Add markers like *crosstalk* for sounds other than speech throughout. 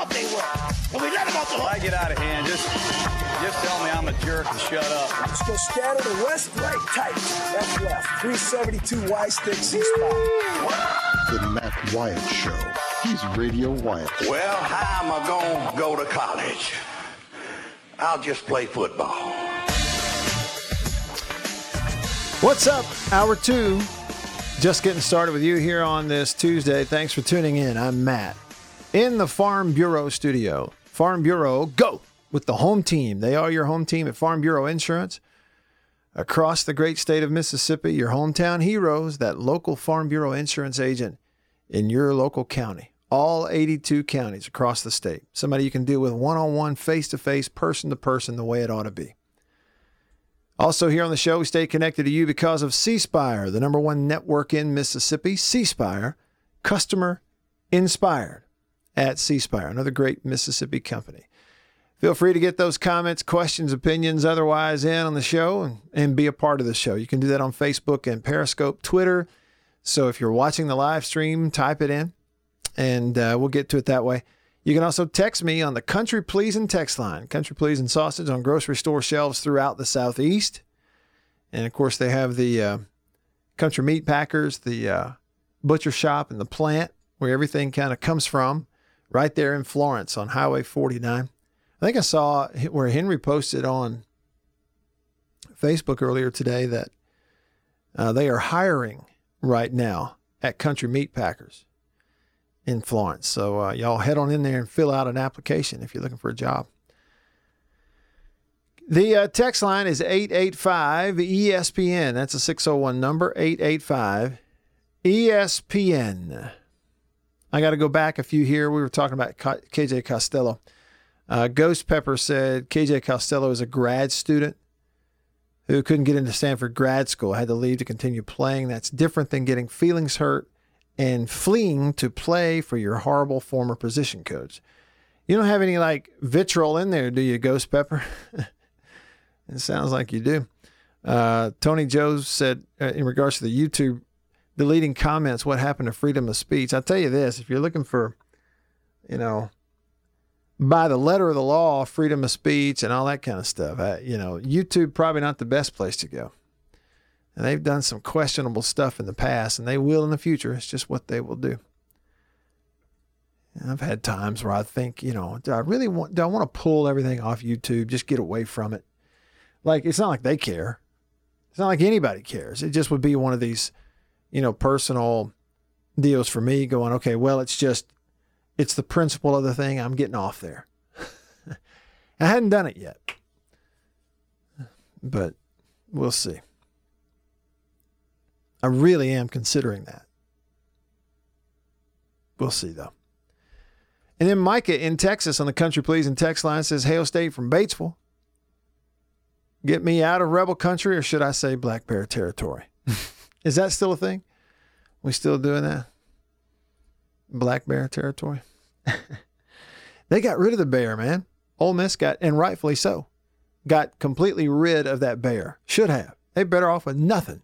thought they were. And we let them off the I get out of hand. Just, just tell me I'm a jerk and shut up. Let's go scatter the west, right, tight. That's left. 372 Y stick, C spot. The Matt Wyatt Show. He's Radio Wyatt. Well, how am I going to go to college? I'll just play football. What's up? Hour two. Just getting started with you here on this Tuesday. Thanks for tuning in. I'm Matt in the Farm Bureau studio. Farm Bureau, go with the home team. They are your home team at Farm Bureau Insurance. Across the great state of Mississippi, your hometown heroes, that local Farm Bureau insurance agent in your local county. All 82 counties across the state. Somebody you can deal with one on one, face to face, person to person, the way it ought to be. Also, here on the show, we stay connected to you because of C Spire, the number one network in Mississippi. C Spire, customer inspired at C Spire, another great Mississippi company. Feel free to get those comments, questions, opinions, otherwise in on the show and, and be a part of the show. You can do that on Facebook and Periscope, Twitter. So if you're watching the live stream, type it in and uh, we'll get to it that way. You can also text me on the Country Pleasing text line. Country Pleasing sausage on grocery store shelves throughout the Southeast. And of course, they have the uh, Country Meat Packers, the uh, butcher shop, and the plant where everything kind of comes from, right there in Florence on Highway 49. I think I saw where Henry posted on Facebook earlier today that uh, they are hiring right now at Country Meat Packers in Florence. So uh, y'all head on in there and fill out an application if you're looking for a job. The uh, text line is 885 ESPN. That's a 601 number, 885 ESPN. I got to go back a few here. We were talking about KJ Costello. Uh, Ghost Pepper said KJ Costello is a grad student who couldn't get into Stanford grad school, had to leave to continue playing. That's different than getting feelings hurt and fleeing to play for your horrible former position coach. You don't have any like vitriol in there, do you, Ghost Pepper? *laughs* it sounds like you do. Uh, Tony Joe said, uh, in regards to the YouTube deleting comments, what happened to freedom of speech? I'll tell you this if you're looking for, you know, by the letter of the law, freedom of speech and all that kind of stuff, uh, you know, YouTube probably not the best place to go. And they've done some questionable stuff in the past, and they will in the future. It's just what they will do. And I've had times where I think, you know, do I really want? Do I want to pull everything off YouTube? Just get away from it. Like it's not like they care. It's not like anybody cares. It just would be one of these, you know, personal deals for me. Going, okay, well, it's just, it's the principle of the thing. I'm getting off there. *laughs* I hadn't done it yet, but we'll see. I really am considering that. We'll see, though. And then Micah in Texas on the Country Pleasing text line says, Hail State from Batesville. Get me out of rebel country, or should I say black bear territory? *laughs* Is that still a thing? We still doing that? Black bear territory? *laughs* they got rid of the bear, man. Ole Miss got, and rightfully so, got completely rid of that bear. Should have. They better off with nothing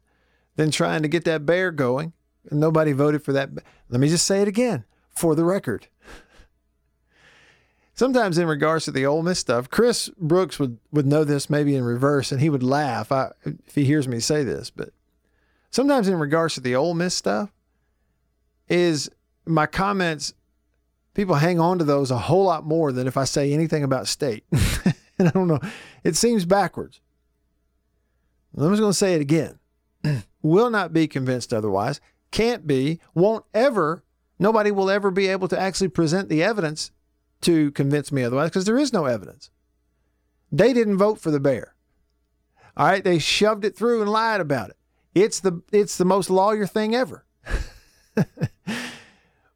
than trying to get that bear going. And nobody voted for that. Let me just say it again for the record. *laughs* Sometimes, in regards to the Ole Miss stuff, Chris Brooks would, would know this maybe in reverse, and he would laugh I, if he hears me say this. But sometimes, in regards to the Ole Miss stuff, is my comments, people hang on to those a whole lot more than if I say anything about state. *laughs* and I don't know, it seems backwards. I'm just going to say it again *clears throat* will not be convinced otherwise, can't be, won't ever, nobody will ever be able to actually present the evidence to convince me otherwise because there is no evidence. They didn't vote for the bear. All right, they shoved it through and lied about it. It's the it's the most lawyer thing ever. *laughs*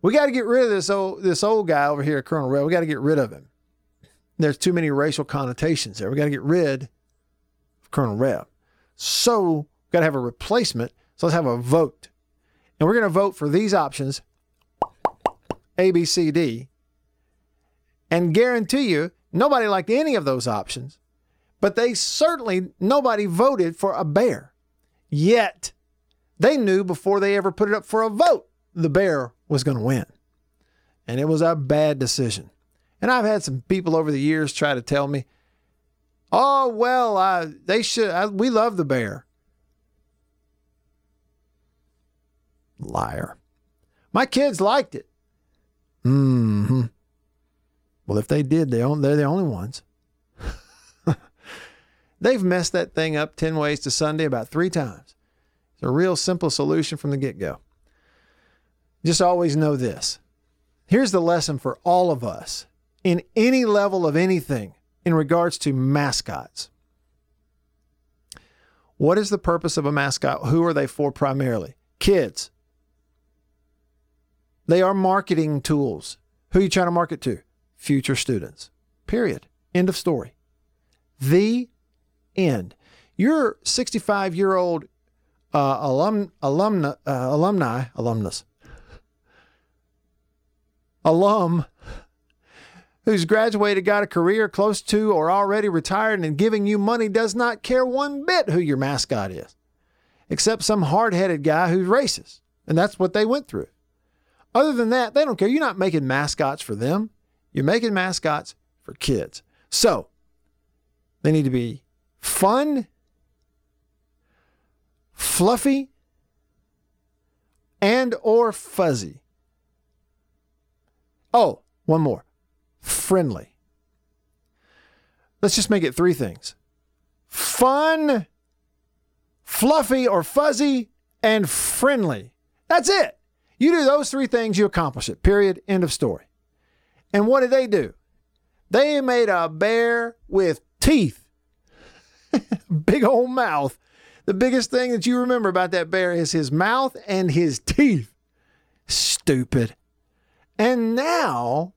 We got to get rid of this old this old guy over here, Colonel Reb. We got to get rid of him. There's too many racial connotations there. We got to get rid of Colonel Reb. So we got to have a replacement. So let's have a vote, and we're going to vote for these options: A, B, C, D. And guarantee you, nobody liked any of those options, but they certainly nobody voted for a bear. Yet they knew before they ever put it up for a vote the bear was going to win. And it was a bad decision. And I've had some people over the years try to tell me, "Oh well, I, they should. I, we love the bear." Liar. My kids liked it. Hmm. Well, if they did, they they're the only ones. They've messed that thing up 10 ways to Sunday about three times. It's a real simple solution from the get go. Just always know this. Here's the lesson for all of us in any level of anything in regards to mascots. What is the purpose of a mascot? Who are they for primarily? Kids. They are marketing tools. Who are you trying to market to? Future students. Period. End of story. The end. Your 65 year old uh, alum, alumna, uh, alumni, alumnus, alum who's graduated, got a career close to or already retired and giving you money does not care one bit who your mascot is, except some hard headed guy who's racist. And that's what they went through. Other than that, they don't care. You're not making mascots for them, you're making mascots for kids. So they need to be fun, fluffy, and or fuzzy. Oh, one more. Friendly. Let's just make it three things. Fun, fluffy or fuzzy, and friendly. That's it. You do those three things, you accomplish it. Period. End of story. And what did they do? They made a bear with teeth. *laughs* Big old mouth. The biggest thing that you remember about that bear is his mouth and his teeth. Stupid. And now,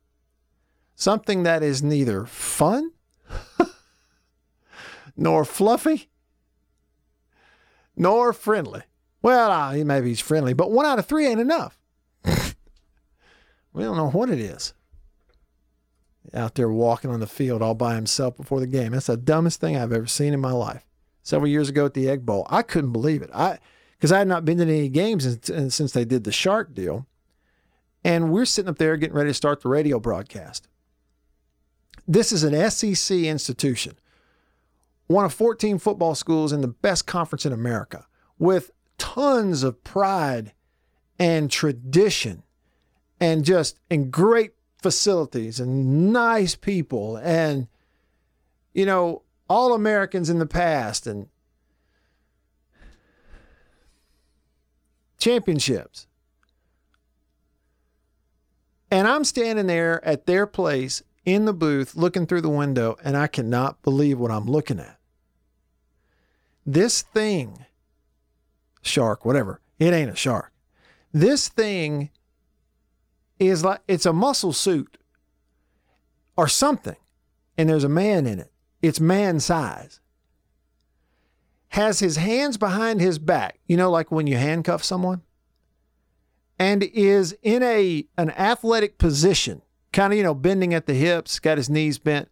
something that is neither fun *laughs* nor fluffy nor friendly. Well, uh, maybe he's friendly, but one out of three ain't enough. *laughs* we don't know what it is. Out there walking on the field all by himself before the game. That's the dumbest thing I've ever seen in my life. Several years ago at the Egg Bowl, I couldn't believe it. I because I had not been to any games since, uh, since they did the shark deal, and we're sitting up there getting ready to start the radio broadcast. This is an SEC institution, one of 14 football schools in the best conference in America, with tons of pride and tradition and just and great facilities and nice people and you know all Americans in the past and championships. And I'm standing there at their place in the booth looking through the window and I cannot believe what I'm looking at. This thing shark, whatever. It ain't a shark. This thing is like it's a muscle suit or something, and there's a man in it. It's man size. Has his hands behind his back, you know, like when you handcuff someone, and is in a an athletic position, kind of you know bending at the hips, got his knees bent,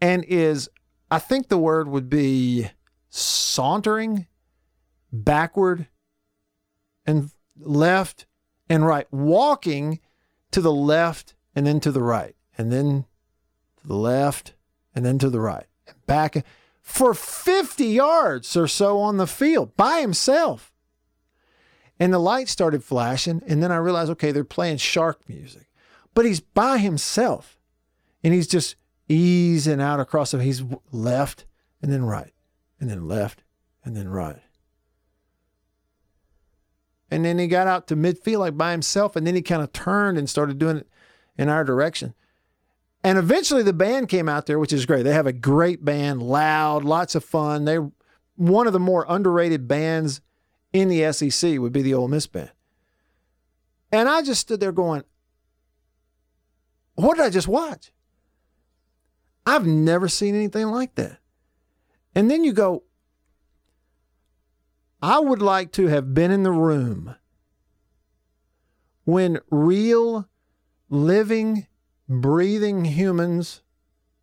and is I think the word would be sauntering backward and left and right, walking to the left and then to the right, and then to the left and then to the right, and back for 50 yards or so on the field by himself. And the lights started flashing, and then I realized, okay, they're playing shark music, but he's by himself, and he's just easing out across. So he's left and then right, and then left and then right. And then he got out to midfield like by himself, and then he kind of turned and started doing it in our direction. And eventually the band came out there, which is great. They have a great band, loud, lots of fun. They're one of the more underrated bands in the SEC would be the Ole Miss band. And I just stood there going, what did I just watch? I've never seen anything like that. And then you go, I would like to have been in the room when real, living, breathing humans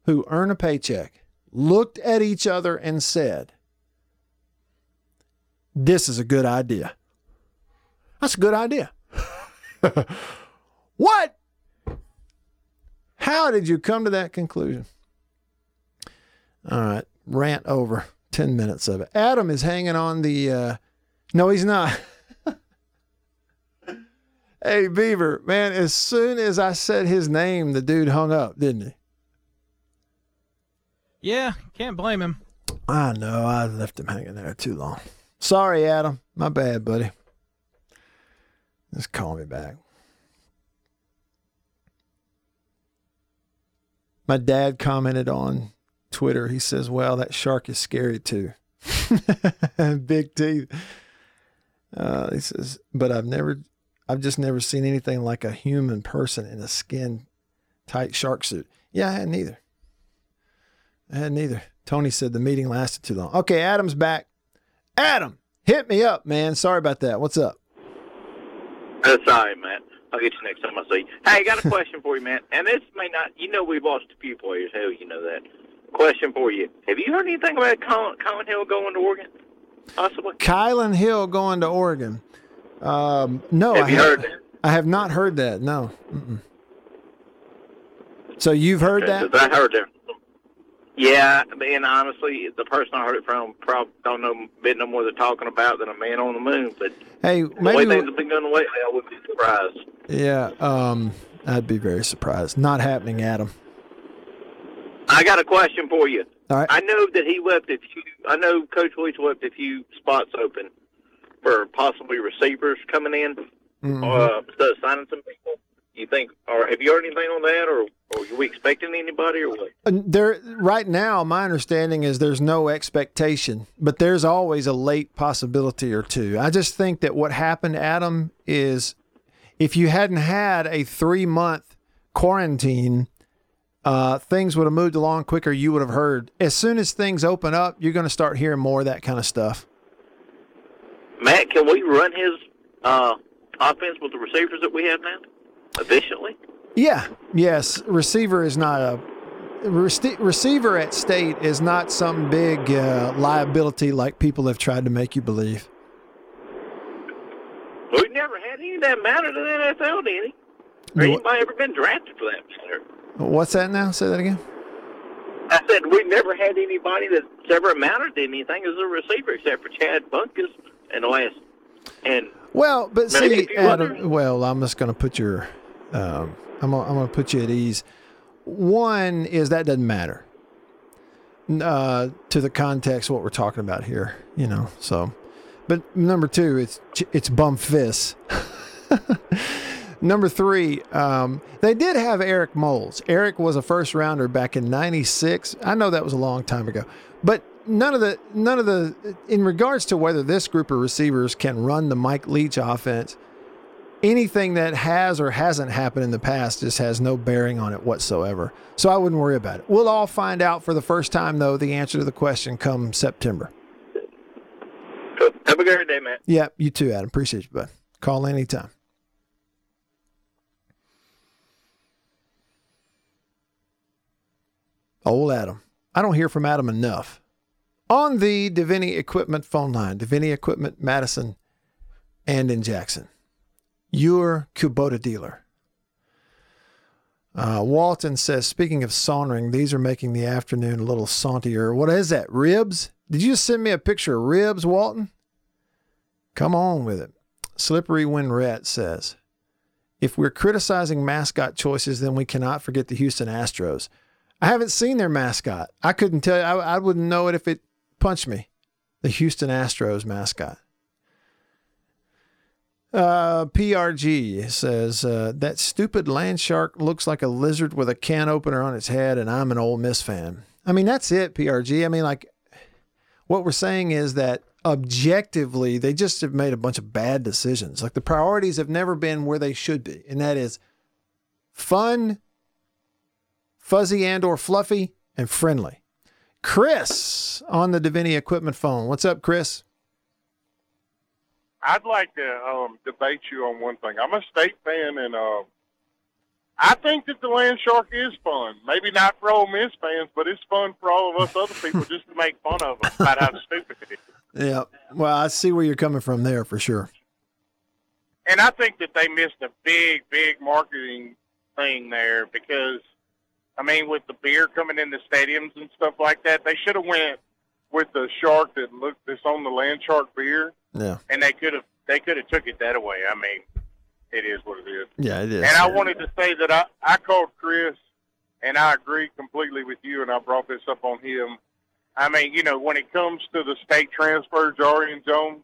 who earn a paycheck looked at each other and said, This is a good idea. That's a good idea. *laughs* what? How did you come to that conclusion? All right, rant over. 10 minutes of it. Adam is hanging on the. Uh, no, he's not. *laughs* hey, Beaver, man, as soon as I said his name, the dude hung up, didn't he? Yeah, can't blame him. I know. I left him hanging there too long. Sorry, Adam. My bad, buddy. Just call me back. My dad commented on Twitter. He says, "Well, that shark is scary too. *laughs* Big teeth." Uh, he says, "But I've never, I've just never seen anything like a human person in a skin tight shark suit." Yeah, I hadn't either. I hadn't either. Tony said the meeting lasted too long. Okay, Adam's back. Adam, hit me up, man. Sorry about that. What's up? All right, man. I'll get you next time I see you. Hey, I got a *laughs* question for you, man. And this may not, you know, we've lost a few players. Hell, you know that. Question for you: Have you heard anything about Colin, Colin Hill going to Oregon? Possibly. Kylin Hill going to Oregon. Um, no, Have I you have, heard that? I have not heard that. No. Mm-mm. So you've heard Okay, that? I heard that. Yeah, and honestly, the person I heard it from probably don't know bit no more they're talking about than a man on the moon. But Hey, the way maybe. things have been going lately, I wouldn't be surprised. Yeah. Um, I'd be very surprised. Not happening, Adam. I got a question for you. All right. I know that he left a few. I know Coach Leach left a few spots open for possibly receivers coming in, Mhm. uh, signing some people. You think, or have you heard anything on that, or, or are we expecting anybody, or what? There, right now, my understanding is there's no expectation, but there's always a late possibility or two. I just think that what happened, Adam, is if you hadn't had a three month quarantine, uh, things would have moved along quicker. You would have heard. As soon as things open up, you're going to start hearing more of that kind of stuff. Matt, can we run his uh, offense with the receivers that we have now efficiently? Yeah. Yes. Receiver is not a rece- receiver at state is not some big uh, liability like people have tried to make you believe. We've never had any of that matter in the NFL, did he? Or anybody ever been drafted for that matter? What's that now? Say that again. I said we've never had anybody that's ever amounted to anything as a receiver except for Chad Bunkus and the last. And Well, but see, Adam. Well, I'm just going to put your, um, I'm gonna, I'm going to put you at ease. One is that doesn't matter uh, to the context of what we're talking about here, you know. So, but number two, it's it's Bumphis. *laughs* Number three, um, they did have Eric Moulds. Eric was a first rounder back in '96. I know that was a long time ago, but none of the none of the in regards to whether this group of receivers can run the Mike Leach offense, anything that has or hasn't happened in the past just has no bearing on it whatsoever. So I wouldn't worry about it. We'll all find out for the first time though the answer to the question come September. have a great day, man. Yeah, you too, Adam. Appreciate you, bud. Call anytime. Old Adam. I don't hear from Adam enough. On the Deviney Equipment phone line, Deviney Equipment, Madison, and in Jackson. Your Kubota dealer. Uh, Walton says, speaking of sauntering, these are making the afternoon a little sauntier. What is that? Ribs? Did you send me a picture of ribs, Walton? Come on with it. Slippery When Rat says, if we're criticizing mascot choices, then we cannot forget the Houston Astros. I haven't seen their mascot. I couldn't tell you. I, I wouldn't know it if it punched me. The Houston Astros mascot. Uh, PRG says uh, that stupid land shark looks like a lizard with a can opener on its head, and I'm an Ole Miss fan. I mean, that's it, PRG. I mean, like, what we're saying is that objectively, they just have made a bunch of bad decisions. Like the priorities have never been where they should be, and that is fun fuzzy and or fluffy, and friendly. Chris on the Deviney equipment phone. What's up, Chris? I'd like to um, debate you on one thing. I'm a state fan, and uh, I think that the Land Shark is fun. Maybe not for Ole Miss fans, but it's fun for all of us other people *laughs* just to make fun of them about how stupid it is. Yeah. Well, I see where you're coming from there for sure. And I think that they missed a big, big marketing thing there because, I mean, with the beer coming in the stadiums and stuff like that, they should have went with the shark that looked that's on the Land Shark beer, Yeah. and they could have they could have took it that away. I mean, it is what it is. Yeah, it is. And I wanted to say that I, I called Chris, and I agree completely with you, and I brought this up on him. I mean, you know, when it comes to the state transfer, Jarian Jones,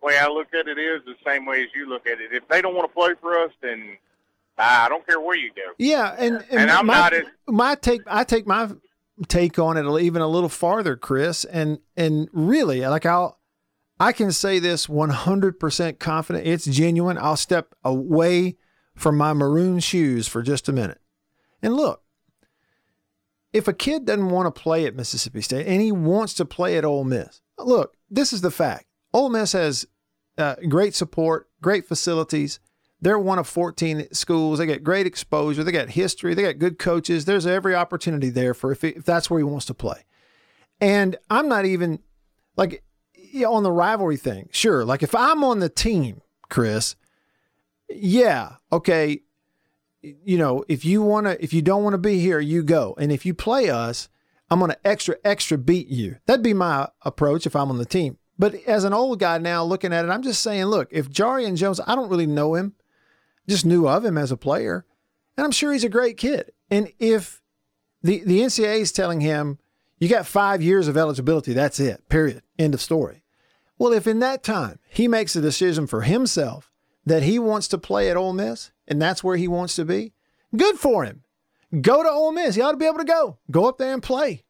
the way I look at it is the same way as you look at it. If they don't want to play for us, then I don't care where you go. Yeah, and and, And I'm my, not as- my take. I take my take on it even a little farther, Chris, and and really, like I'll, I can say this one hundred percent confident. It's genuine. I'll step away from my maroon shoes for just a minute, and look. If a kid doesn't want to play at Mississippi State and he wants to play at Ole Miss, look, this is the fact. Ole Miss has uh, great support, great facilities. They're one of 14 schools. They get great exposure. They got history. They got good coaches. There's every opportunity there for if, if that's where he wants to play. And I'm not even like yeah, on the rivalry thing. Sure, like if I'm on the team, Chris, yeah, okay, you know, if you want to if you don't want to be here, you go. And if you play us, I'm going to extra extra beat you. That'd be my approach if I'm on the team. But as an old guy now looking at it, I'm just saying, look, if Jarian Jones, I don't really know him, just knew of him as a player, and I'm sure he's a great kid. And if the the NCAA is telling him you got five years of eligibility, that's it, period, end of story. Well, if in that time he makes a decision for himself that he wants to play at Ole Miss and that's where he wants to be, good for him. Go to Ole Miss. He ought to be able to go. Go up there and play.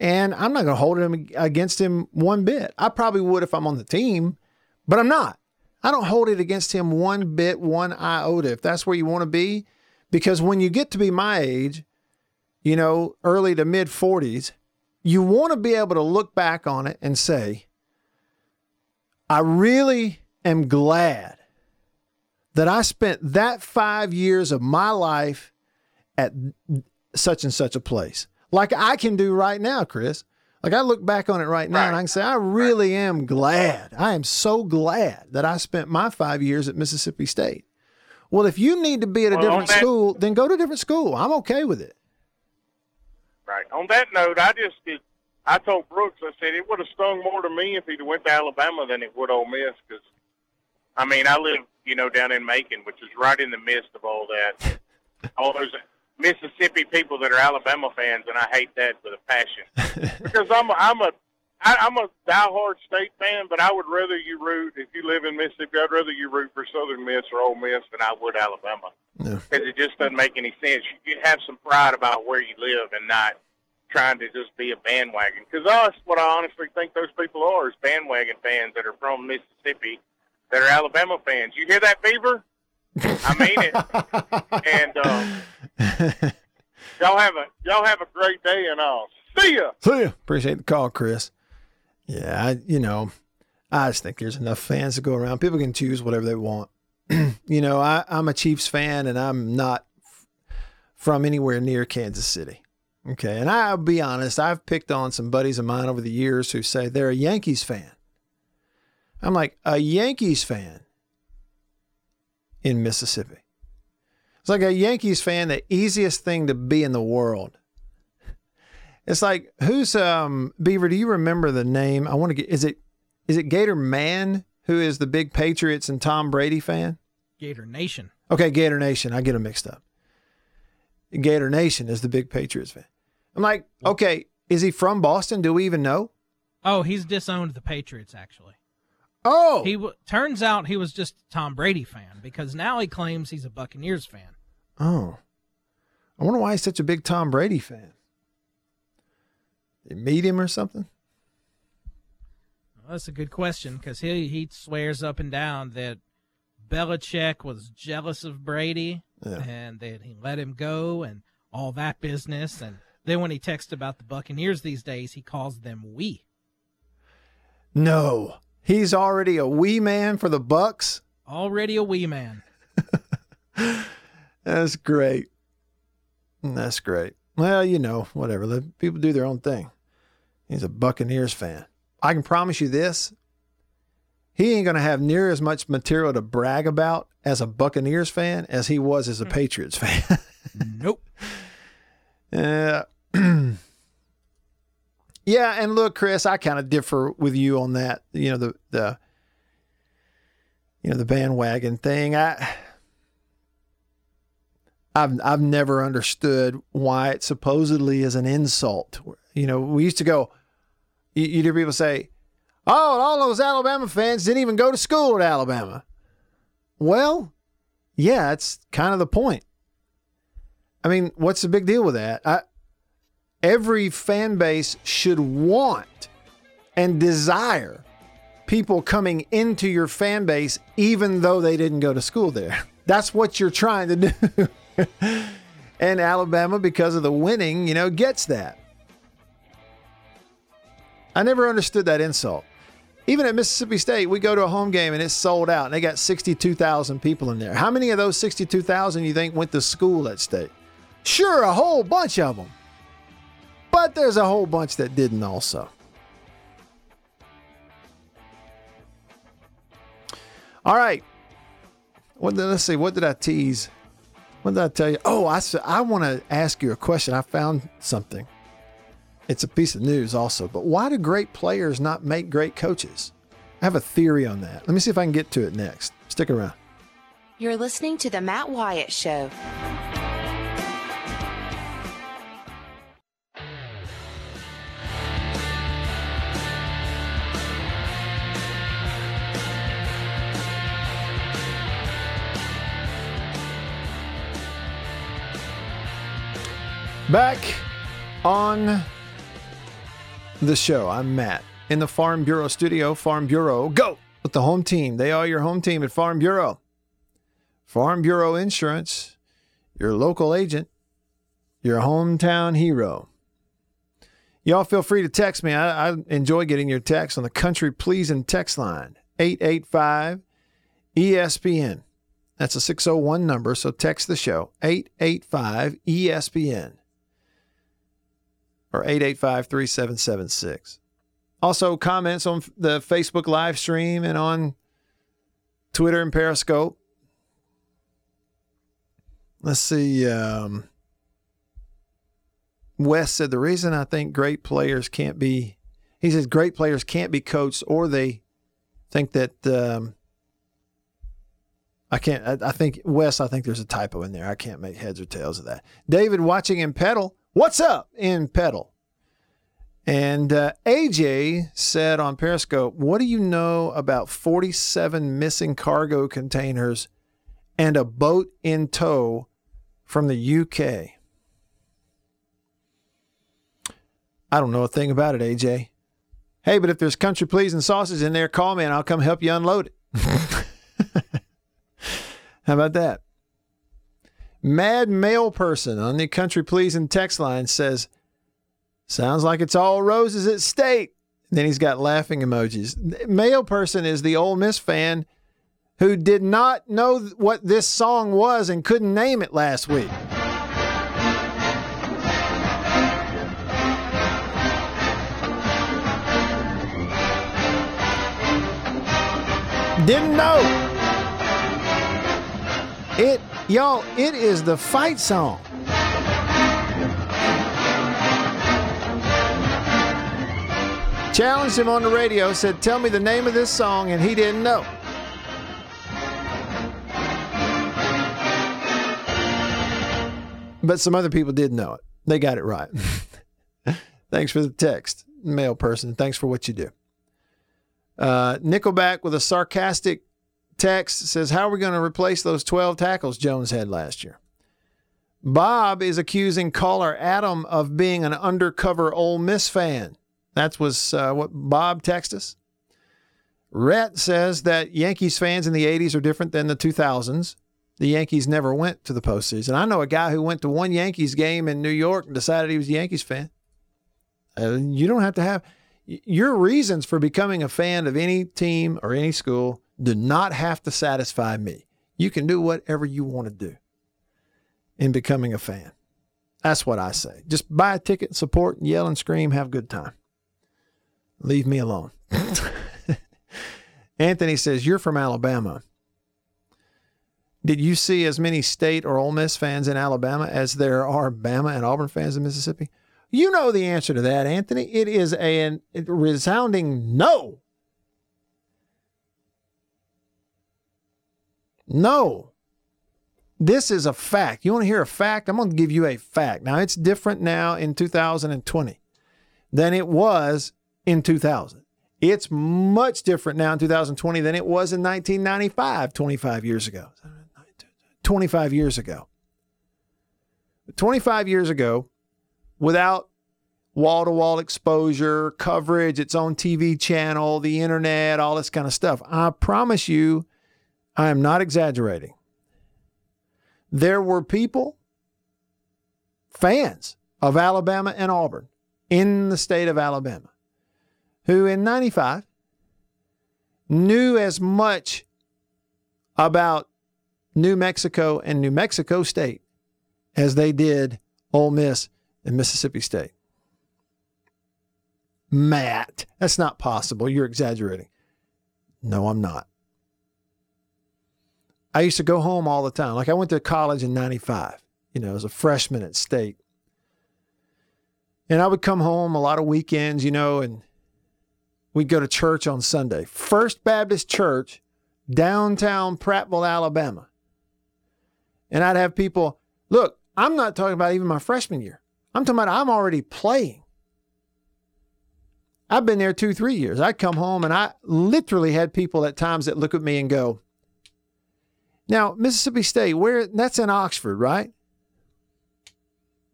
And I'm not going to hold him against him one bit. I probably would if I'm on the team, but I'm not. I don't hold it against him one bit, one iota, if that's where you want to be. Because when you get to be my age, you know, early to mid 40s, you want to be able to look back on it and say, I really am glad that I spent that five years of my life at such and such a place. Like I can do right now, Chris. Like I look back on it right now and I can say, I really am glad. I am so glad that I spent my five years at Mississippi State. Well, if you need to be at a Well, different that- school, then go to a different school. I'm okay with it. Right. On that note, I just did. I told Brooks, I said it would have stung more to me if he'd went to Alabama than it would Ole Miss. Because, I mean, I live, you know, down in Macon, which is right in the midst of all that. *laughs* all those Mississippi people that are Alabama fans, and I hate that with a passion. *laughs* because I'm a, I'm a I, I'm a diehard state fan, but I would rather you root if you live in Mississippi. I'd rather you root for Southern Miss or Ole Miss than I would Alabama Yeah. because it just doesn't make any sense. You have some pride about where you live and not trying to just be a bandwagon. Because us, what I honestly think those people are is bandwagon fans that are from Mississippi that are Alabama fans. You hear that, Beaver? I mean it. *laughs* and um, *laughs* y'all have a y'all have a great day, and I'll see ya. See ya. Appreciate the call, Chris. Yeah, I, you know, I just think there's enough fans to go around. People can choose whatever they want. *clears throat* you know, I, I'm a Chiefs fan and I'm not f- from anywhere near Kansas City. Okay. And I'll be honest, I've picked on some buddies of mine over the years who say they're a Yankees fan. I'm like, a Yankees fan in Mississippi. It's like a Yankees fan, the easiest thing to be in the world. It's like who's um Beaver? Do you remember the name? I want to get. Is it is it Gator Man who is the big Patriots and Tom Brady fan? Gator Nation. Okay, Gator Nation. I get them mixed up. Gator Nation is the big Patriots fan. I'm like, okay, is he from Boston? Do we even know? Oh, he's disowned the Patriots actually. Oh, He w- turns out he was just a Tom Brady fan because now he claims he's a Buccaneers fan. Oh, I wonder why he's such a big Tom Brady fan. You meet him or something? Well, that's a good question because he he swears up and down that Belichick was jealous of Brady Yeah. and that he let him go and all that business. And then when he texts about the Buccaneers these days, he calls them we. No, he's already a wee man for the Bucks. Already a wee man. *laughs* That's great. Hmm. That's great. Well, you know, whatever. Let people do their own thing. He's a Buccaneers fan. I can promise you this. He ain't going to have near as much material to brag about as a Buccaneers fan as he was as a hmm. Patriots fan. *laughs* nope. Yeah. *clears throat* yeah, and look, Chris, I kind of differ with you on that. You know, the the you know, the bandwagon thing. I I've I've never understood why it supposedly is an insult. You know, we used to go you, you hear people say, "Oh, all those Alabama fans didn't even go to school at Alabama." Well, yeah, it's kind of the point. I mean, what's the big deal with that? I, every fan base should want and desire people coming into your fan base, even though they didn't go to school there. *laughs* That's what you're trying to do. *laughs* *laughs* and Alabama, because of the winning, you know, gets that. I never understood that insult. Even at Mississippi State, we go to a home game and it's sold out, and they got 62,000 people in there. How many of those 62,000 you think went to school at State? Sure, a whole bunch of them. But there's a whole bunch that didn't also. All right. What did, let's see. What did I tease? What did I tell you? Oh, I said I want to ask you a question. I found something. It's a piece of news also. But why do great players not make great coaches? I have a theory on that. Let me see if I can get to it next. Stick around. You're listening to the Matt Wyatt Show. Back on the show, I'm Matt in the Farm Bureau studio. Farm Bureau, go with the home team. They are your home team at Farm Bureau. Farm Bureau Insurance, your local agent, your hometown hero. Y'all feel free to text me. I, I enjoy getting your texts on the country pleasing text line 885 ESPN. That's a 601 number, so text the show 885 ESPN or 885 3776. Also, comments on the Facebook live stream and on Twitter and Periscope. Let's see. Um, Wes said the reason I think great players can't be, he says great players can't be coached, or they think that um, I can't. I, I think Wes. I think there's a typo in there. I can't make heads or tails of that. David watching in Petal. What's up in Petal? And uh, AJ said on Periscope, What do you know about 47 missing cargo containers and a boat in tow from the UK? I don't know a thing about it, AJ. Hey, but if there's country pleasing sausage in there, call me and I'll come help you unload it. *laughs* How about that? Mad male person on the country pleasing text line says, Sounds like it's all roses at state. then he's got laughing emojis. Male person is the Ole Miss fan who did not know what this song was and couldn't name it last week. Didn't know. It, y'all, it is the fight song. Challenged him on the radio, said, Tell me the name of this song, and he didn't know. But some other people did know it. They got it right. *laughs* Thanks for the text, male person. Thanks for what you do. Uh, Nickelback with a sarcastic text says, How are we going to replace those 12 tackles Jones had last year? Bob is accusing caller Adam of being an undercover Ole Miss fan. That was uh, what Bob texted us. Rhett says that Yankees fans in the 80s are different than the 2000s. the Yankees never went to the postseason. I know a guy who went to one Yankees game in New York and decided he was a Yankees fan. Uh, you don't have to have your reasons for becoming a fan of any team or any school do not have to satisfy me. You can do whatever you want to do in becoming a fan. That's what I say. Just buy a ticket, support, yell and scream, have a good time. Leave me alone. *laughs* Anthony says, You're from Alabama. Did you see as many state or Ole Miss fans in Alabama as there are Bama and Auburn fans in Mississippi? You know the answer to that, Anthony. It is a, a resounding no. No. This is a fact. You want to hear a fact? I'm going to give you a fact. Now, it's different now in 2020 than it was in 2000. It's much different now in 2020 than it was in 1995, 25 years ago. 25 years ago. 25 years ago, without wall to wall exposure, coverage, its own TV channel, the internet, all this kind of stuff, I promise you, I am not exaggerating. There were people, fans of Alabama and Auburn in the state of Alabama, who in 95 knew as much about New Mexico and New Mexico State as they did Ole Miss and Mississippi State. Matt, that's not possible. You're exaggerating. No, I'm not. I used to go home all the time. Like I went to college in 95, you know, as a freshman at state. And I would come home a lot of weekends, you know, and we'd go to church on Sunday. First Baptist Church, downtown Prattville, Alabama. And I'd have people, look, I'm not talking about even my freshman year. I'm talking about I'm already playing. I've been there two, three years. I come home and I literally had people at times that look at me and go, now, Mississippi State, where that's in Oxford, right?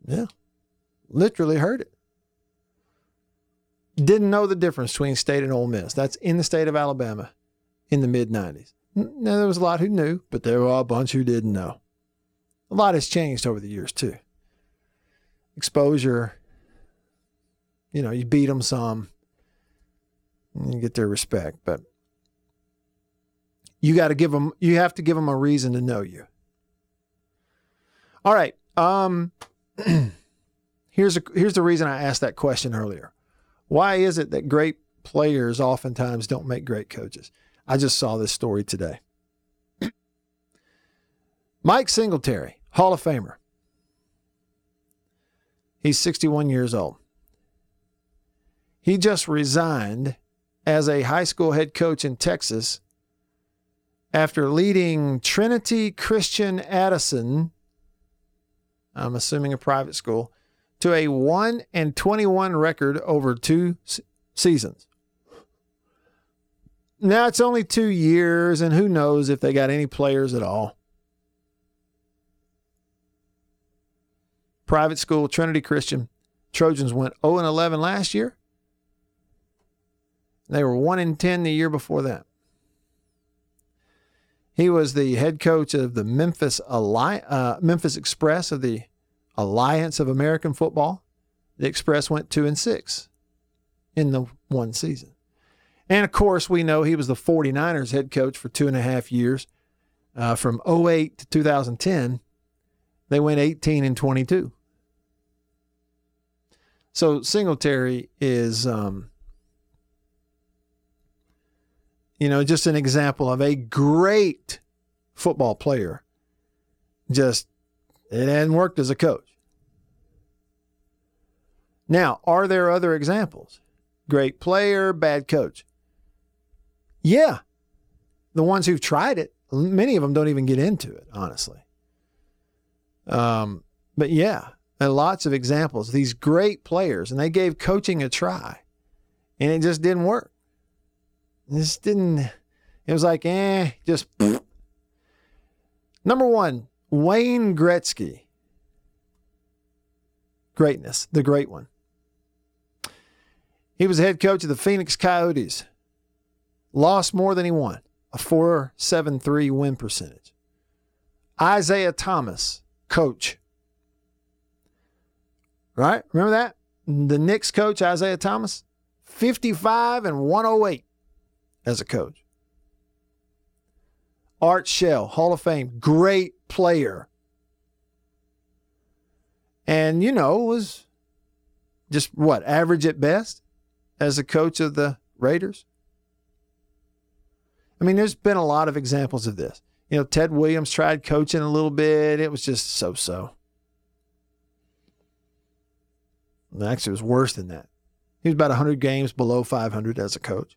Yeah. Literally heard it. Didn't know the difference between state and Ole Miss. That's in the state of Alabama in the mid 90s. Now, there was a lot who knew, but there were a bunch who didn't know. A lot has changed over the years, too. Exposure, you know, you beat them some, and you get their respect. But you got to give them you have to give them a reason to know you. All right um *clears throat* here's a, here's the reason i asked that question earlier. Why is it that great players oftentimes don't make great coaches? I just saw this story today. *clears throat* Mike singletary hall of famer. He's 61 years old. He just resigned as a high school head coach in texas after leading Trinity Christian Addison, I'm assuming a private school, to a 1 and 21 record over two seasons. Now it's only two years, and who knows if they got any players at all. Private school, Trinity Christian. Trojans went 0 and 11 last year. They were 1 and 10 the year before that. He was the head coach of the Memphis Alli- uh, Memphis Express of the Alliance of American Football. The Express went two and six in the one season. And of course, we know he was the 49ers head coach for two and a half years. Uh, from 08 to 2010, they went 18 and 22. So Singletary is um, you know, just an example of a great football player. Just, it hadn't worked as a coach. Now, are there other examples? Great player, bad coach. Yeah. The ones who've tried it, many of them don't even get into it, honestly. Um, but yeah, and lots of examples. These great players, and they gave coaching a try, and it just didn't work. This didn't, it was like, eh, just. Number one, Wayne Gretzky. Greatness, the great one. He was the head coach of the Phoenix Coyotes. Lost more than he won, a 4.73 win percentage. Isiah Thomas, coach. Right? Remember that? The Knicks coach, Isiah Thomas, 55 and 108 as a coach. Art Shell, Hall of Fame, great player. And, you know, was just what, average at best as a coach of the Raiders? I mean, there's been a lot of examples of this. You know, Ted Williams tried coaching a little bit, it was just so so. Actually, it was worse than that. He was about 100 games below 500 as a coach.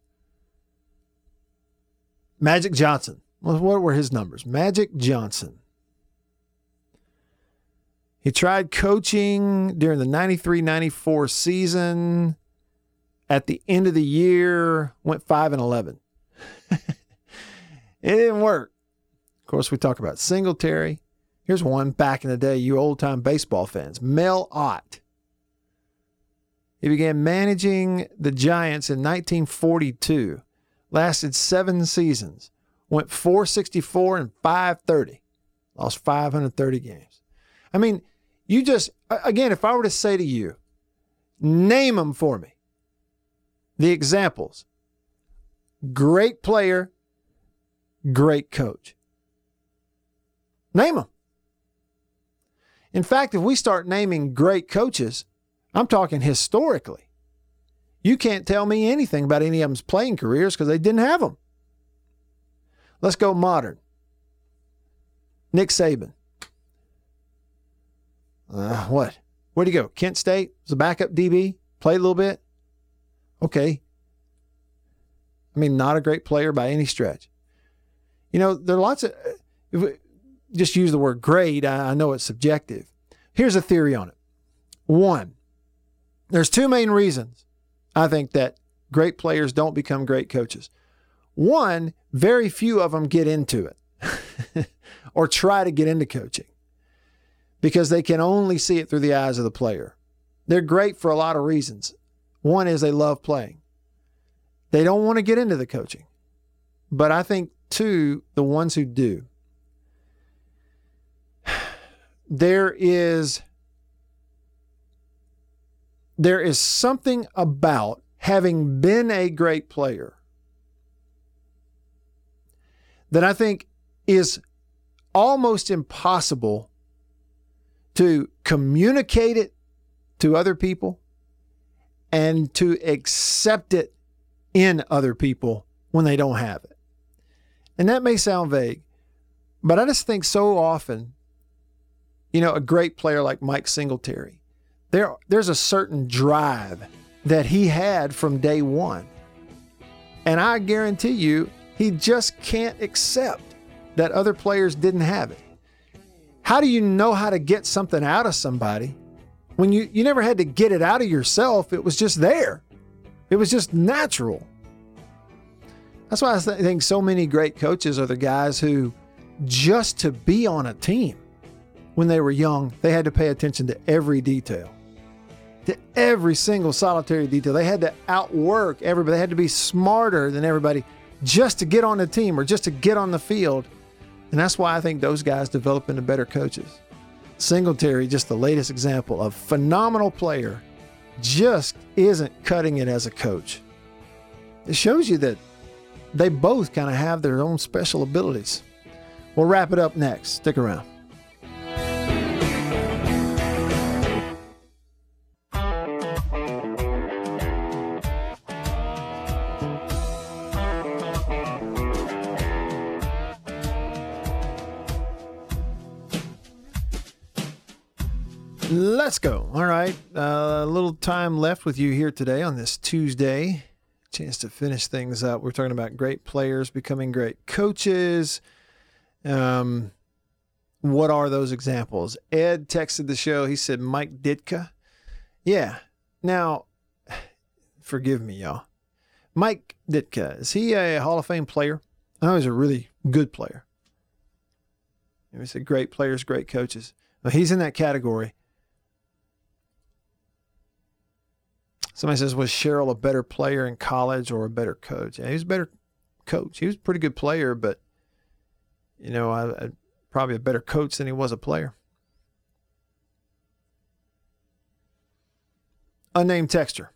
Magic Johnson. What were his numbers? Magic Johnson. He tried coaching during the 93 94 season. At the end of the year, went 5 and 11. *laughs* it didn't work. Of course, we talk about Singletary. Here's one back in the day, you old time baseball fans Mel Ott. He began managing the Giants in 1942, lasted seven seasons, went 464 and 530, lost 530 games. I mean, you just, again, if I were to say to you, name them for me, the examples great player, great coach. Name them. In fact, if we start naming great coaches, I'm talking historically. You can't tell me anything about any of them's playing careers because they didn't have them. Let's go modern. Nick Saban. Uh, what? Where'd he go? Kent State was a backup DB. Played a little bit. Okay. I mean, not a great player by any stretch. You know, there are lots of. Just use the word great. I know it's subjective. Here's a theory on it. One, there's two main reasons I think that great players don't become great coaches. One, very few of them get into it *laughs* or try to get into coaching because they can only see it through the eyes of the player. They're great for a lot of reasons. One is they love playing, they don't want to get into the coaching. But I think, two, the ones who do, *sighs* there is there is something about having been a great player that I think is almost impossible to communicate it to other people and to accept it in other people when they don't have it. And that may sound vague, but I just think so often, you know, a great player like Mike Singletary, there, there's a certain drive that he had from day one. And I guarantee you, he just can't accept that other players didn't have it. How do you know how to get something out of somebody when you, you never had to get it out of yourself? It was just there, it was just natural. That's why I think so many great coaches are the guys who, just to be on a team when they were young, they had to pay attention to every detail to every single solitary detail. They had to outwork everybody. They had to be smarter than everybody just to get on the team or just to get on the field. And that's why I think those guys develop into better coaches. Singletary, just the latest example of phenomenal player, just isn't cutting it as a coach. It shows you that they both kind of have their own special abilities. We'll wrap it up next. Stick around. Let's go. All right. Uh, a little time left with you here today on this Tuesday. Chance to finish things up. We're talking about great players becoming great coaches. Um, what are those examples? Ed texted the show. He said Mike Ditka. Yeah. Now, forgive me, y'all. Mike Ditka, is he a Hall of Fame player? I know he's a really good player. He said great players, great coaches. Well, he's in that category. Somebody says, was Sherrill a better player in college or a better coach? Yeah, he was a better coach. He was a pretty good player, but you know, I, I probably a better coach than he was a player. Unnamed texture.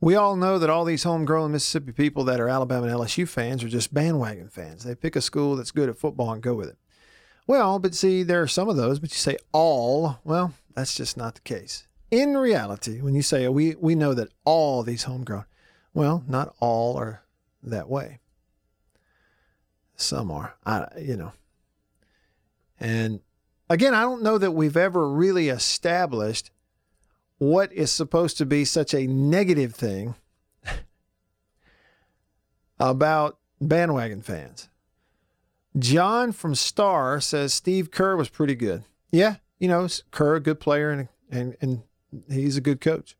We all know that all these homegrown Mississippi people that are Alabama and LSU fans are just bandwagon fans. They pick a school that's good at football and go with it. Well, but see, there are some of those, but you say all, well, that's just not the case. In reality, when you say oh, we, we know that all these homegrown, well, not all are that way. Some are, I, you know. And again, I don't know that we've ever really established what is supposed to be such a negative thing *laughs* about bandwagon fans. John from Star says Steve Kerr was pretty good. Yeah, you know, Kerr, a good player, and and and he's a good coach.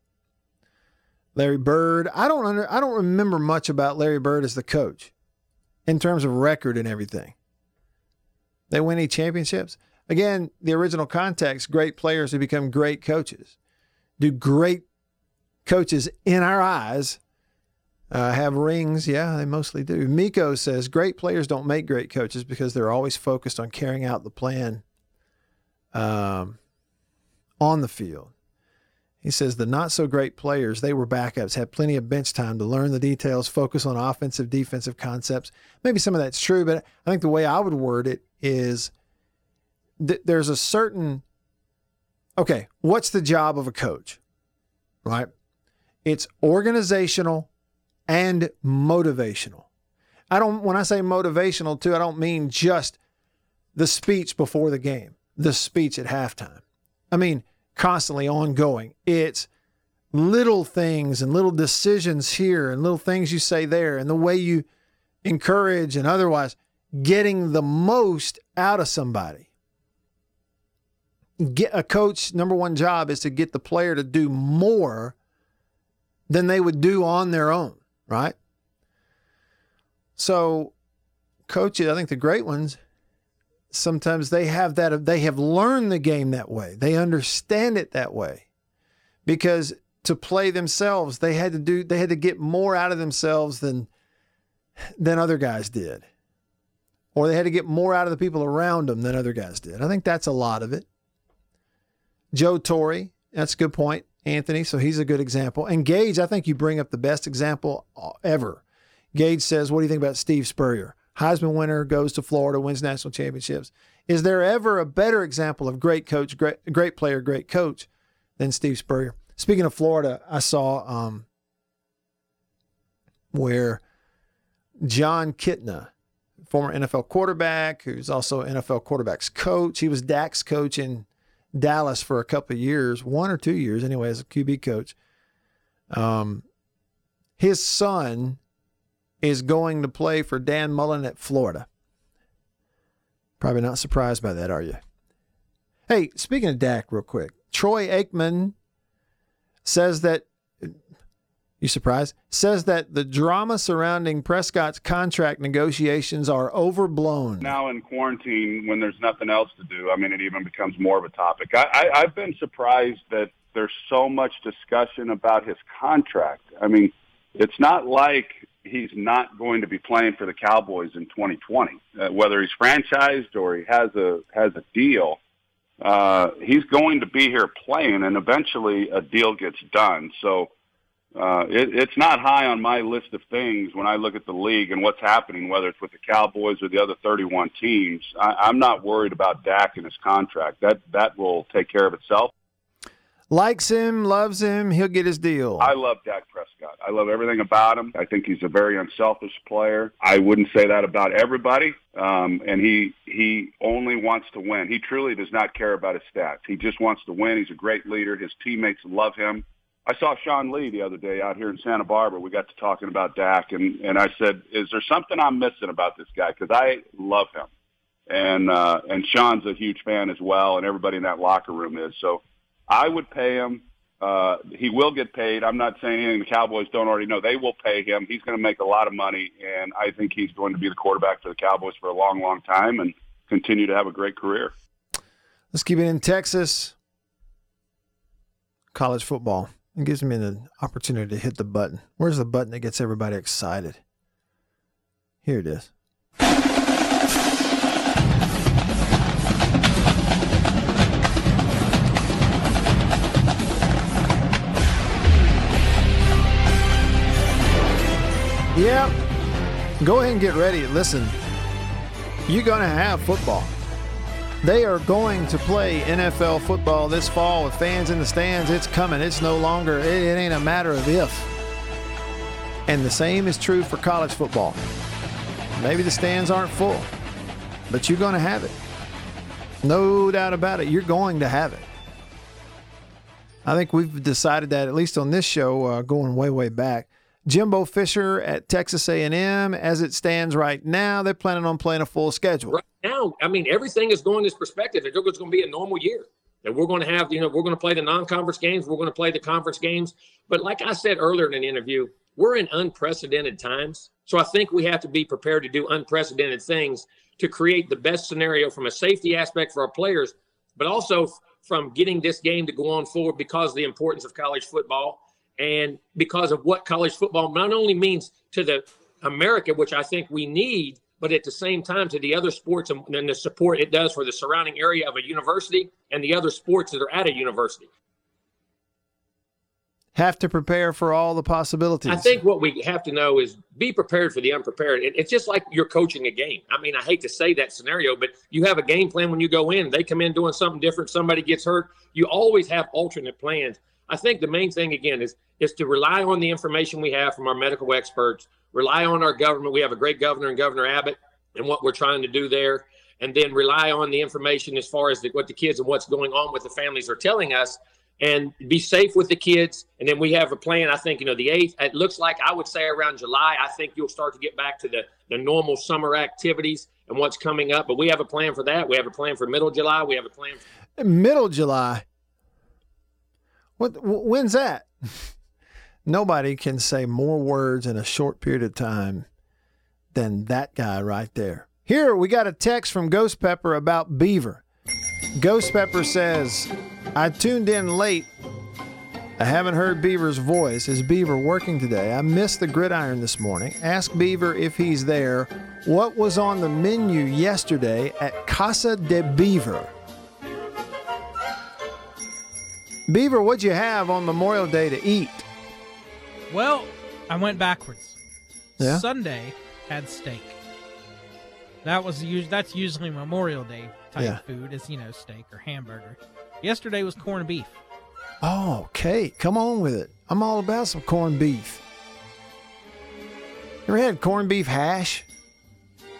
Larry Bird, I don't under, I don't remember much about Larry Bird as the coach in terms of record and everything. They win any championships? Again, the original context, great players who become great coaches. Do great coaches in our eyes uh, have rings? Yeah, they mostly do. Miko says great players don't make great coaches because they're always focused on carrying out the plan um, on the field. He says the not so great players, they were backups, had plenty of bench time to learn the details, focus on offensive, defensive concepts. Maybe some of that's true, but I think the way I would word it is th- there's a certain, okay, what's the job of a coach? Right? It's organizational and motivational. I don't, when I say motivational too, I don't mean just the speech before the game, the speech at halftime. I mean, constantly ongoing. It's little things and little decisions here and little things you say there and the way you encourage and otherwise getting the most out of somebody. Get a coach number one job is to get the player to do more than they would do on their own, right? So coaches, I think the great ones sometimes they have that they have learned the game that way. They understand it that way. Because to play themselves they had to do they had to get more out of themselves than than other guys did. Or they had to get more out of the people around them than other guys did. I think that's a lot of it. Joe torre that's a good point. Anthony so he's a good example. And gage i think you bring up the best example uh, ever. Gage says what do you think about steve spurrier Heisman winner, goes to Florida, wins national championships. Is there ever a better example of great coach, great, great player, great coach than Steve Spurrier? Speaking of Florida, I saw um, where Jon Kitna, former NFL quarterback, who's also NFL quarterback's coach, he was Dak's coach in Dallas for a couple of years, one or two years anyway, as a QB coach. Um, his son is going to play for Dan Mullen at Florida. Probably not surprised by that, are you? Hey, speaking of Dak, real quick, Troy Aikman says that. You surprised? Says that the drama surrounding Prescott's contract negotiations are overblown. Now in quarantine, when there's nothing else to do, I mean, it even becomes more of a topic. I, I, I've been surprised that there's so much discussion about his contract. I mean, it's not like he's not going to be playing for the Cowboys in 2020. Uh, whether he's franchised or he has a has a deal, uh, he's going to be here playing, and eventually a deal gets done. So uh, it, it's not high on my list of things when I look at the league and what's happening, whether it's with the Cowboys or the other 31 teams. I, I'm not worried about Dak and his contract. That that will take care of itself likes him, loves him, he'll get his deal. I love Dak Prescott. I love everything about him. I think he's a very unselfish player. I wouldn't say that about everybody. Um, and he he only wants to win. He truly does not care about his stats. He just wants to win. He's a great leader. His teammates love him. I saw Sean Lee the other day out here in Santa Barbara. We got to talking about Dak, and and I said, "Is there something I'm missing about this guy?" Because I love him, and uh, and Sean's a huge fan as well, and everybody in that locker room is. So I would pay him. Uh, he will get paid. I'm not saying anything the Cowboys don't already know. They will pay him. He's going to make a lot of money, and I think he's going to be the quarterback for the Cowboys for a long, long time and continue to have a great career. Let's keep it in Texas. College football. It gives me an opportunity to hit the button. Where's the button that gets everybody excited? Here it is. Yeah. Go ahead and get ready. Listen, you're going to have football. They are going to play NFL football this fall with fans in the stands. It's coming. It's no longer, it, it ain't a matter of if. And the same is true for college football. Maybe the stands aren't full, but you're going to have it. No doubt about it. You're going to have it. I think we've decided that at least on this show, uh, going way way back. Jimbo Fisher at Texas A&M, as it stands right now, they're planning on playing a full schedule. Right now, I mean, everything is going this perspective. It's going to be a normal year. That we're going to have, you know, we're going to play the non-conference games. We're going to play the conference games. But like I said earlier in an interview, we're in unprecedented times. So I think we have to be prepared to do unprecedented things to create the best scenario from a safety aspect for our players, but also from getting this game to go on forward because of the importance of college football and because of what college football not only means to the America, which I think we need, but at the same time to the other sports and, and the support it does for the surrounding area of a university and the other sports that are at a university. Have to prepare for all the possibilities. I think what we have to know is be prepared for the unprepared. It's just like you're coaching a game. I mean, I hate to say that scenario, but you have a game plan when you go in. They come in doing something different. Somebody gets hurt. You always have alternate plans. I think the main thing again is is to rely on the information we have from our medical experts, rely on our government. We have a great governor and Governor Abbott and what we're trying to do there, and then rely on the information as far as the, what the kids and what's going on with the families are telling us, and be safe with the kids. And then we have a plan. I think you know the eighth. It looks like I would say around July. I think you'll start to get back to the the normal summer activities and what's coming up. But we have a plan for that. We have a plan for middle July. We have a plan. For- middle July. What? When's that? *laughs* Nobody can say more words in a short period of time than that guy right there. Here we got a text from Ghost Pepper about Beaver. Ghost Pepper says, I tuned in late. I haven't heard Beaver's voice. Is Beaver working today? I missed the gridiron this morning. Ask Beaver if he's there. What was on the menu yesterday at Casa de Beaver? Beaver, what'd you have on Memorial Day to eat? Well, I went backwards. Yeah? Sunday had steak. That was that's usually Memorial Day type Yeah. food. Is you know steak or hamburger. Yesterday was corned beef. Oh, okay. Come on with it. I'm all about some corned beef. Ever had corned beef hash?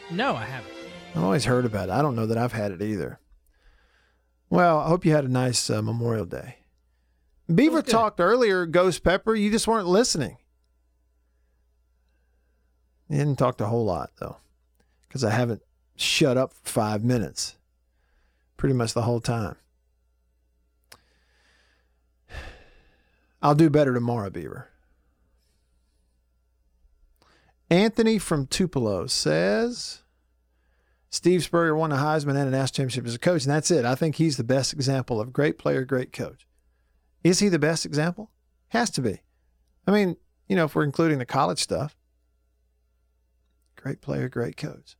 No, I haven't. I've always heard about it. I don't know that I've had it either. Well, I hope you had a nice uh, Memorial Day. Beaver talked earlier, Ghost Pepper. You just weren't listening. You didn't talk a whole lot, though, because I haven't shut up for five minutes pretty much the whole time. I'll do better tomorrow, Beaver. Anthony from Tupelo says Steve Spurrier won a Heisman and an national championship as a coach, and that's it. I think he's the best example of great player, great coach. Is he the best example? Has to be. I mean, you know, if we're including the college stuff, great player, great coach.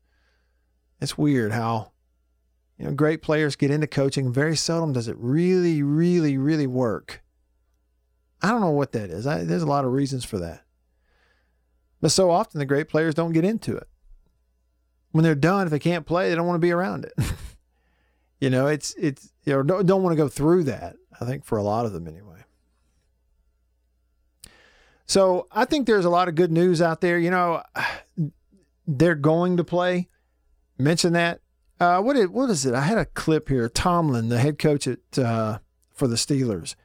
It's weird how, you know, great players get into coaching. Very seldom does it really, really, really work. I don't know what that is. I, there's a lot of reasons for that. But so often the great players don't get into it. When they're done, if they can't play, they don't want to be around it. *laughs* you know, it's it's you know don't, don't want to go through that. I think for a lot of them anyway. So I think there's a lot of good news out there. You know, *sighs* they're going to play. Mention that. Uh, what is, what is it? I had a clip here. Tomlin, the head coach at uh, for the Steelers,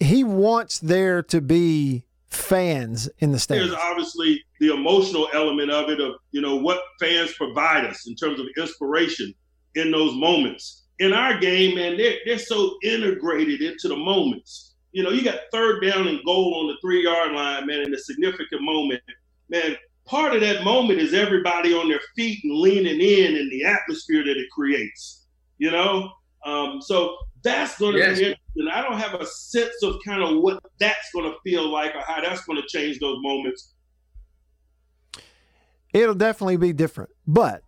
he wants there to be fans in the stands. There's obviously the emotional element of it, of you know what fans provide us in terms of inspiration in those moments. In our game, man, they're they're so integrated into the moments. You know, you got third down and goal on the three yard line, man, in a significant moment. Man, part of that moment is everybody on their feet and leaning in and the atmosphere that it creates. You know, um, so that's going to Yes. be interesting. I don't have a sense of kind of what that's going to feel like or how that's going to change those moments. It'll definitely be different. But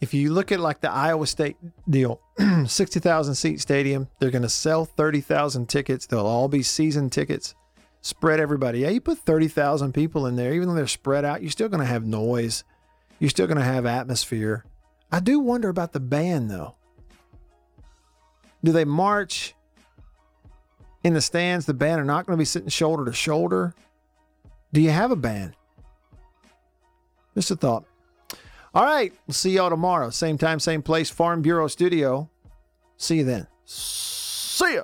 if you look at like the Iowa State deal, *clears throat* 60,000 seat stadium, they're going to sell 30,000 tickets. They'll all be season tickets. spread everybody. Yeah, you put 30,000 people in there, even though they're spread out, you're still going to have noise. You're still going to have atmosphere. I do wonder about the band, though. Do they march in the stands? The band are not going to be sitting shoulder to shoulder. Do you have a band? Just a thought. All right. We'll see y'all tomorrow. Same time, same place, Farm Bureau Studio. See you then. See ya.